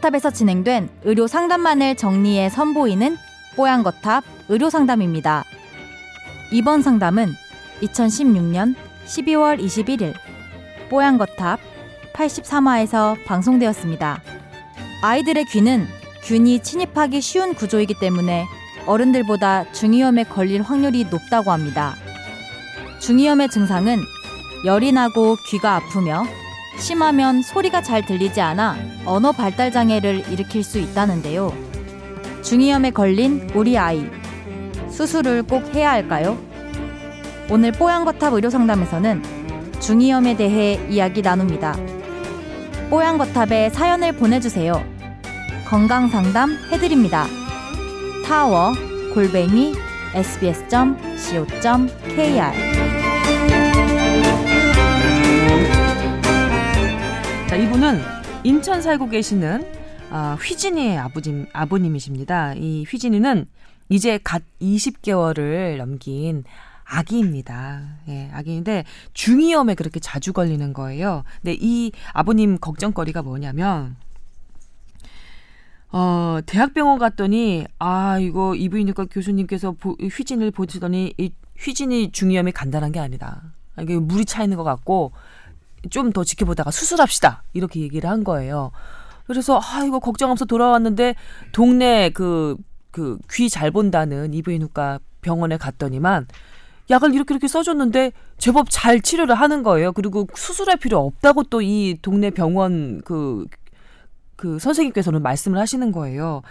뽀양거탑에서 진행된 의료 상담만을 정리해 선보이는 뽀양거탑 의료 상담입니다. 이번 상담은 2016년 12월 21일 뽀양거탑 83화에서 방송되었습니다. 아이들의 귀는 균이 침입하기 쉬운 구조이기 때문에 어른들보다 중이염에 걸릴 확률이 높다고 합니다. 중이염의 증상은 열이 나고 귀가 아프며 심하면 소리가 잘 들리지 않아 언어 발달 장애를 일으킬 수 있다는데요. 중이염에 걸린 우리 아이 수술을 꼭 해야 할까요? 오늘 뽀얀거탑 의료상담에서는 중이염에 대해 이야기 나눕니다. 뽀얀거탑에 사연을 보내주세요. 건강상담 해드립니다. 타워 골뱅이 sbs.co.kr 자, 이분은 인천 살고 계시는 아, 휘진이의 아버님, 아버님이십니다. 이 휘진이는 이제 갓 20개월을 넘긴 아기입니다. 예, 아기인데 중이염에 그렇게 자주 걸리는 거예요. 근데 이 아버님 걱정거리가 뭐냐면 어, 대학병원 갔더니 아, 이거 이부인후과 교수님께서 보, 휘진을 보시더니 이 휘진이 중이염이 간단한 게 아니다. 이게 물이 차 있는 것 같고 좀 더 지켜보다가 수술합시다. 이렇게 얘기를 한 거예요. 그래서 아 이거 걱정하면서 돌아왔는데 동네 그 그 귀 잘 본다는 이부인후과 병원에 갔더니만 약을 이렇게 이렇게 써줬는데 제법 잘 치료를 하는 거예요. 그리고 수술할 필요 없다고 또 이 동네 병원 그, 그 선생님께서는 말씀을 하시는 거예요.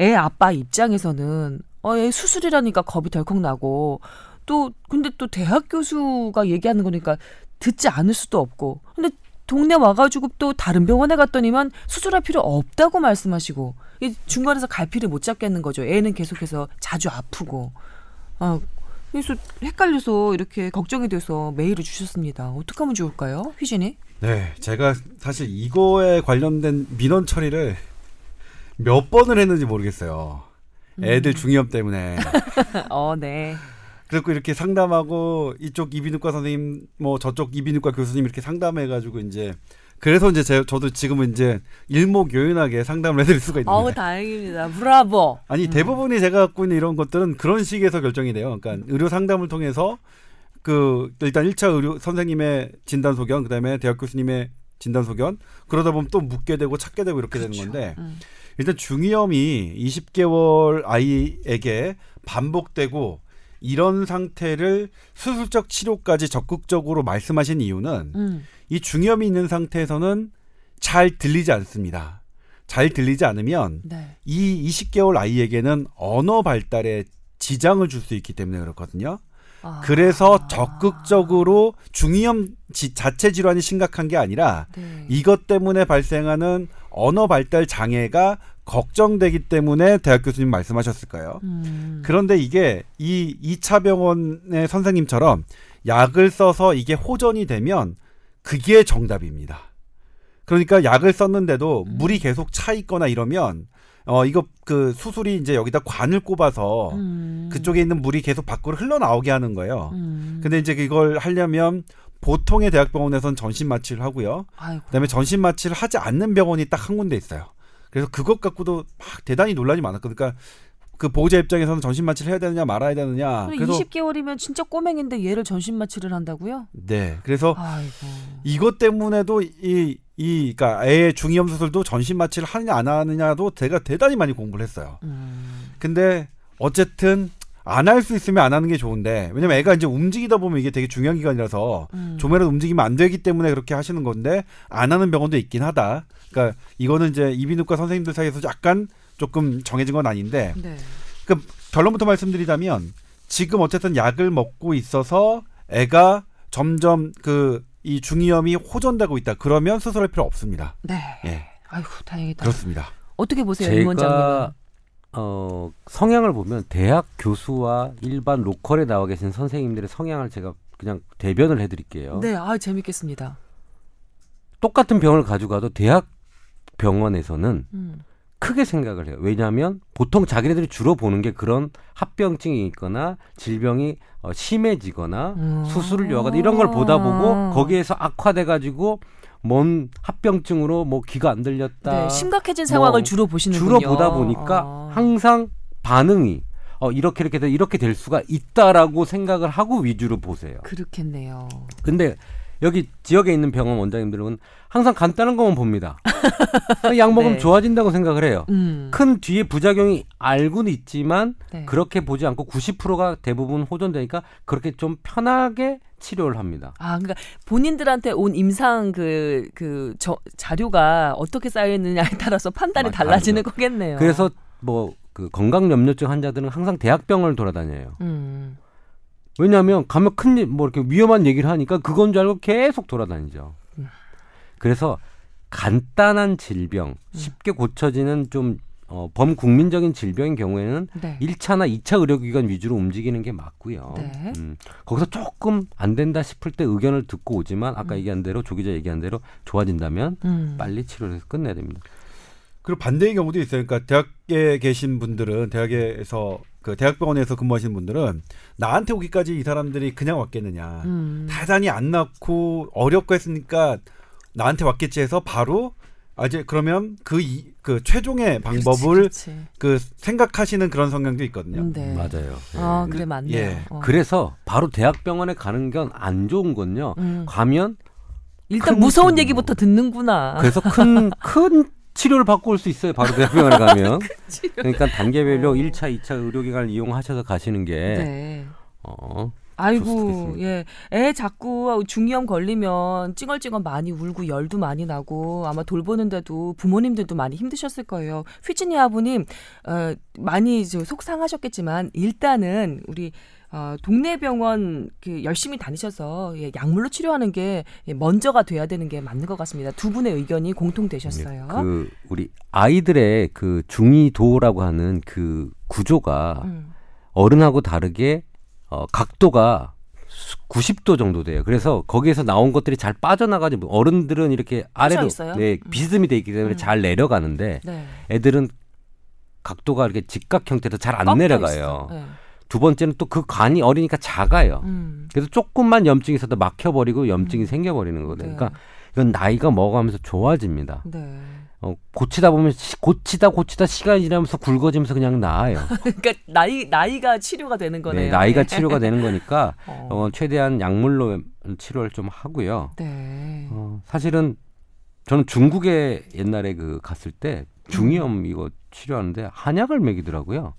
애 아빠 입장에서는 어, 애 수술이라니까 겁이 덜컥 나고 또 근데 또 대학 교수가 얘기하는 거니까 듣지 않을 수도 없고 근데 동네 와가지고 또 다른 병원에 갔더니만 수술할 필요 없다고 말씀하시고 이 중간에서 갈피를 못 잡겠는 거죠. 애는 계속해서 자주 아프고 아 그래서 헷갈려서 이렇게 걱정이 돼서 메일을 주셨습니다. 어떻게 하면 좋을까요, 휘진이? 네, 제가 사실 이거에 관련된 민원 처리를 몇 번을 했는지 모르겠어요. 애들 중이염 때문에. 어, 네. 그리고 이렇게 상담하고 이쪽 이비인후과 선생님 뭐 저쪽 이비인후과 교수님 이렇게 상담해가지고 이제 그래서 이제 제, 저도 지금은 이제 일목요연하게 상담을 해드릴 수가 있는 어우. 다행입니다. 브라보. 아니 대부분이 제가 갖고 있는 이런 것들은 그런 식에서 결정이 돼요. 그러니까 의료 상담을 통해서 그 일단 1차 의료 선생님의 진단 소견, 그다음에 대학 교수님의 진단 소견 그러다 보면 또 묻게 되고 찾게 되고 이렇게 되는 건데 음. 일단 중이염이 20개월 아이에게 반복되고 이런 상태를 수술적 치료까지 적극적으로 말씀하신 이유는 음. 이 중이염이 있는 상태에서는 잘 들리지 않습니다. 잘 들리지 않으면 네. 이 20개월 아이에게는 언어 발달에 지장을 줄 수 있기 때문에 그렇거든요. 아. 그래서 적극적으로 중이염 지- 자체 질환이 심각한 게 아니라 네. 이것 때문에 발생하는 언어 발달 장애가 걱정되기 때문에 대학 교수님 말씀하셨을 거예요. 음. 그런데 이게 이 2차 병원의 선생님처럼 약을 써서 이게 호전이 되면 그게 정답입니다. 그러니까 약을 썼는데도 음. 물이 계속 차 있거나 이러면 어 이거 그 수술이 이제 여기다 관을 꼽아서 음. 그쪽에 있는 물이 계속 밖으로 흘러나오게 하는 거예요. 음. 근데 이제 이걸 하려면 보통의 대학병원에선 전신 마취를 하고요. 아이고. 그다음에 전신 마취를 하지 않는 병원이 딱 한 군데 있어요. 그래서 그것 갖고도 막 대단히 논란이 많았거든요. 그러니까 그 보호자 입장에서는 전신 마취를 해야 되느냐 말아야 되느냐. 그래서 20개월이면 진짜 꼬맹인데 얘를 전신 마취를 한다고요? 네. 그래서 아이고. 이것 때문에도 이, 이, 그니까 애의 중이염 수술도 전신 마취를 하느냐 안 하느냐도 제가 대단히 많이 공부를 했어요. 음. 근데 어쨌든 안 할 수 있으면 안 하는 게 좋은데 왜냐면 애가 이제 움직이다 보면 이게 되게 중요한 기간이라서 음. 좀이라도 움직이면 안 되기 때문에 그렇게 하시는 건데 안 하는 병원도 있긴 하다. 그러니까 이거는 이제 이비인후과 선생님들 사이에서 약간 조금 정해진 건 아닌데 네. 그 결론부터 말씀드리자면 지금 어쨌든 약을 먹고 있어서 애가 점점 그 이 중이염이 호전되고 있다. 그러면 수술할 필요 없습니다. 네. 예, 아이고 다행이다. 그렇습니다. 어떻게 보세요, 임 원장님은? 제가 어, 성향을 보면 대학 교수와 일반 로컬에 나와 계신 선생님들의 성향을 제가 그냥 대변을 해드릴게요. 네, 아 재밌겠습니다. 똑같은 병을 가져가도 대학 병원에서는 음. 크게 생각을 해요. 왜냐하면 보통 자기네들이 주로 보는 게 그런 합병증이 있거나 질병이 어, 심해지거나 음. 수술을 요하거나 이런 걸 보다 보고 거기에서 악화돼 가지고 뭔 합병증으로 뭐 귀가 안 들렸다. 네, 심각해진 상황을 뭐 주로 보시는군요. 주로 보다 보니까 아. 항상 반응이 어 이렇게 이렇게 돼 이렇게 될 수가 있다라고 생각을 하고 위주로 보세요. 그렇겠네요. 근데 여기 지역에 있는 병원 원장님들은 항상 간단한 것만 봅니다. 약 먹으면 네. 좋아진다고 생각을 해요. 음. 큰 뒤에 부작용이 알고는 있지만 네. 그렇게 보지 않고 90%가 대부분 호전되니까 그렇게 좀 편하게 치료를 합니다. 아, 그러니까 본인들한테 온 임상 그, 그, 저, 자료가 어떻게 쌓여있느냐에 따라서 판단이 아, 달라지는 다르죠. 거겠네요. 그래서 뭐 그 건강염려증 환자들은 항상 대학병원을 돌아다녀요. 음. 왜냐하면 가면 큰 뭐 이렇게 위험한 얘기를 하니까 그건 줄 알고 계속 돌아다니죠. 음. 그래서 간단한 질병, 쉽게 고쳐지는 좀 어, 범국민적인 질병인 경우에는 네. 1차나 2차 의료기관 위주로 움직이는 게 맞고요. 네. 음, 거기서 조금 안 된다 싶을 때 의견을 듣고 오지만 아까 음. 얘기한 대로 조 기자 얘기한 대로 좋아진다면 음. 빨리 치료를 해서 끝내야 됩니다. 그리고 반대의 경우도 있어요. 그러니까 대학에 계신 분들은 대학에서 그 대학병원에서 근무하시는 분들은 나한테 오기까지 이 사람들이 그냥 왔겠느냐. 음. 대단히 안 낳고 어렵고 했으니까 나한테 왔겠지 해서 바로 아 이제 그러면 그, 이, 그 최종의 방법을 그렇지, 그 생각하시는 그런 성향도 있거든요. 그렇지. 네. 맞아요. 예. 아, 그래 맞네요. 예. 어. 그래서 바로 대학병원에 가는 건 안 좋은 건요. 음. 가면 일단 큰 무서운. 얘기부터 듣는구나. 그래서 큰 큰 치료를 받고 올 수 있어요. 바로 대학병원에 가면. 그러니까 단계별로 어. 1차, 2차 의료기관을 이용하셔서 가시는 게 네. 어, 아이고. 예. 애 자꾸 중이염 걸리면 찡얼찡얼 많이 울고 열도 많이 나고 아마 돌보는데도 부모님들도 많이 힘드셨을 거예요. 휘진이 아버님, 어, 많이 저 속상하셨겠지만 일단은 우리 어, 동네 병원 그 열심히 다니셔서 예, 약물로 치료하는 게 예, 먼저가 돼야 되는 게 맞는 것 같습니다. 두 분의 의견이 공통되셨어요. 그 우리 아이들의 그 중이도라고 하는 그 구조가 음. 어른하고 다르게 어, 각도가 90도 정도 돼요. 그래서 거기에서 나온 것들이 잘 빠져나가지 뭐 어른들은 이렇게 아래로? 네, 음. 비스듬히 돼 있기 때문에 음. 잘 내려가는데 네. 애들은 각도가 이렇게 직각 형태로 잘 안 내려가요. 네. 두 번째는 또그 관이 어리니까 작아요. 음. 그래서 조금만 염증이 있어도 막혀버리고 염증이 음. 생겨버리는 거거든요. 네. 그러니까 이건 나이가 먹어가면서 좋아집니다. 네. 어, 고치다 보면 시- 고치다 고치다 시간이 지나면서 굵어지면서 그냥 나아요. 그러니까 나이 나이가 치료가 되는 거네요. 네, 나이가 네. 치료가 되는 거니까 어. 어, 최대한 약물로 치료를 좀 하고요. 네. 어, 사실은 저는 중국에 옛날에 그 갔을 때 중이염 이거 치료하는데 한약을 먹이더라고요.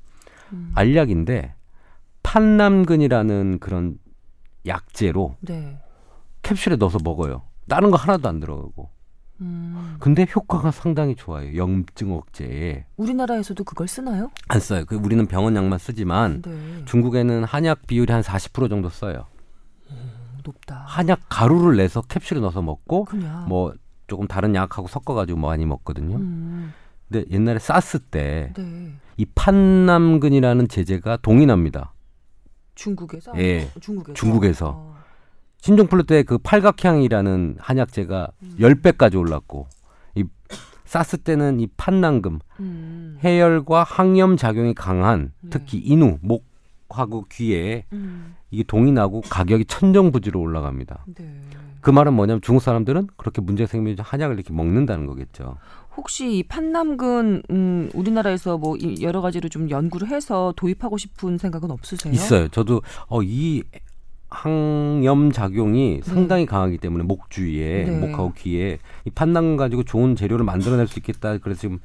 음. 알약인데 판남근이라는 그런 약재로 네. 캡슐에 넣어서 먹어요. 다른 거 하나도 안 들어가고. 음. 근데 효과가 상당히 좋아요. 염증 억제에 우리나라에서도 그걸 쓰나요? 안 써요. 그 우리는 병원 약만 쓰지만 네. 중국에는 한약 비율이 한 40% 정도 써요. 높다. 한약 가루를 내서 캡슐에 넣어서 먹고 그냥. 뭐 조금 다른 약하고 섞어 가지고 많이 먹거든요. 음. 근데 옛날에 사스 때이 네. 판남근이라는 제재가 동인합니다. 중국에서. 예. 중국에서. 중국에서. 어. 신종플루 때 그 팔각향이라는 한약재가 음. 10배까지 올랐고 이 사스 때는 이 판남금 음. 해열과 항염 작용이 강한 네. 특히 인후 목하고 귀에 음. 이게 동인하고 가격이 천정부지로 올라갑니다. 네. 그 말은 뭐냐면 중국 사람들은 그렇게 문제가 생기면 한약을 이렇게 먹는다는 거겠죠. 혹시 이 판남근 음, 우리나라에서 뭐이 여러 가지로 좀 연구를 해서 도입하고 싶은 생각은 없으세요? 있어요. 저도 어, 이 항염 작용이 상당히 강하기 때문에 목 주위에 네. 목하고 귀에 이 판단 가지고 좋은 재료를 만들어낼 수 있겠다. 그래서 지금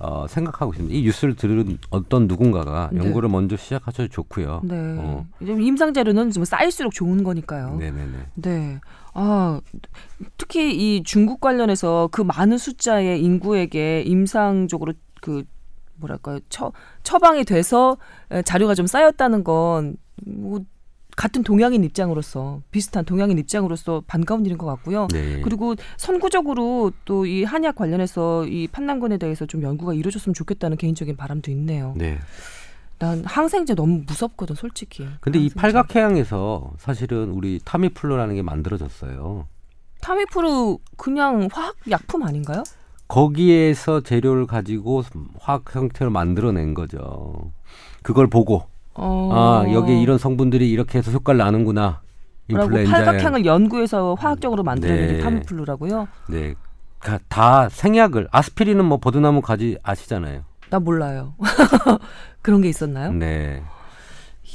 어, 생각하고 있습니다. 이 뉴스를 들은 어떤 누군가가 네. 연구를 먼저 시작하셔도 좋고요. 네. 어. 임상 자료는 좀 쌓일수록 좋은 거니까요. 네네네. 네. 아, 특히 이 중국 관련해서 그 많은 숫자의 인구에게 임상적으로 그 뭐랄까요 처, 처방이 돼서 에, 자료가 좀 쌓였다는 건 뭐 같은 동양인 입장으로서 비슷한 동양인 입장으로서 반가운 일인 것 같고요. 네. 그리고 선구적으로 또 이 한약 관련해서 이 판단군에 대해서 좀 연구가 이루어졌으면 좋겠다는 개인적인 바람도 있네요. 네. 난 항생제 너무 무섭거든, 솔직히. 근데 이 항생제. 팔각해양에서 사실은 우리 타미플루라는 게 만들어졌어요. 타미프루 그냥 화학 약품 아닌가요? 거기에서 재료를 가지고 화학 형태로 만들어낸 거죠. 그걸 보고 어. 아 여기 이런 성분들이 이렇게 해서 효과를 나는구나 인플루엔자 팔각향을 연구해서 화학적으로 만들어낸 네. 게 타미플루라고요? 네. 가- 다 생약을 아스피린은 뭐 버드나무 가지 아시잖아요. 나 몰라요. 그런 게 있었나요? 네.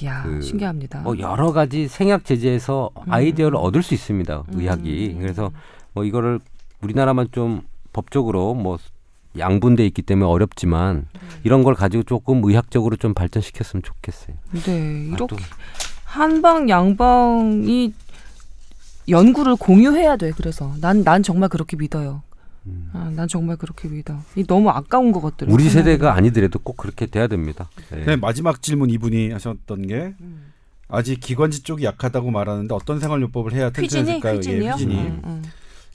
이야 그, 신기합니다. 뭐 여러 가지 생약 제제에서 아이디어를 얻을 수 있습니다. 음. 의학이. 그래서 뭐 이거를 우리나라만 좀 법적으로 뭐 양분돼 있기 때문에 어렵지만 이런 걸 가지고 조금 의학적으로 좀 발전시켰으면 좋겠어요. 네 아, 이렇게 또 한방 양방이 연구를 공유해야 돼. 그래서 난 난 정말 그렇게 믿어요. 음. 아, 난 정말 그렇게 믿어. 이 너무 아까운 것 같더라고요. 우리 세대가 아니더라도 꼭 그렇게 돼야 됩니다. 네. 네, 마지막 질문 이분이 하셨던 게 음. 아직 기관지 쪽이 약하다고 말하는데 어떤 생활요법을 해야 휘진이 튼튼해질까요? 휘진이요? 예, 휘진이. 음, 음.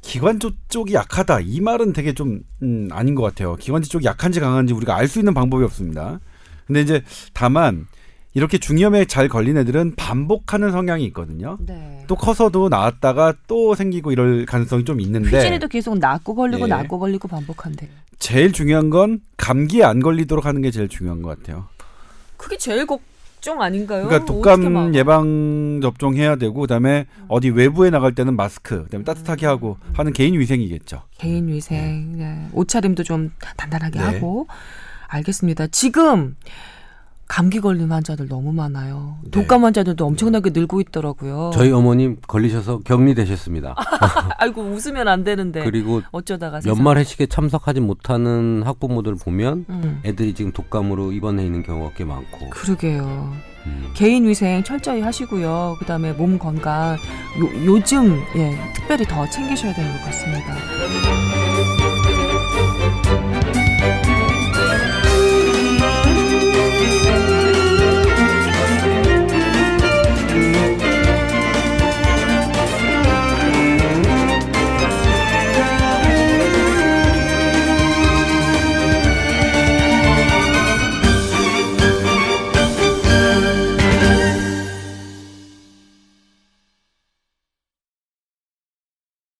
기관지 쪽이 약하다 이 말은 되게 좀 음, 아닌 것 같아요. 기관지 쪽이 약한지 강한지 우리가 알 수 있는 방법이 없습니다. 근데 이제 다만 이렇게 중이염에 잘 걸린 애들은 반복하는 성향이 있거든요. 네. 또 커서도 나왔다가 또 생기고 이럴 가능성이 좀 있는데 휘진이도 계속 낫고 걸리고 예. 낫고 걸리고 반복한대. 제일 중요한 건 감기에 안 걸리도록 하는 게 제일 중요한 것 같아요. 그게 제일 걱정 아닌가요? 그러니까 독감 막- 예방 접종 해야 되고 그다음에 어디 외부에 나갈 때는 마스크, 그다음에 따뜻하게 하고 하는 개인 위생이겠죠. 개인 위생, 네. 옷차림도 좀 단단하게 네. 하고 알겠습니다. 지금 감기 걸린 환자들 너무 많아요. 네. 독감 환자들도 엄청나게 늘고 있더라고요. 저희 어머님 걸리셔서 격리되셨습니다. 아이고 웃으면 안 되는데 네. 그리고 어쩌다가. 연말 회식에 참석하지 못하는 학부모들 보면 음, 애들이 지금 독감으로 입원해 있는 경우가 꽤 많고. 그러게요. 음. 개인 위생 철저히 하시고요. 그다음에 몸 건강 요, 요즘 예 특별히 더 챙기셔야 되는 것 같습니다.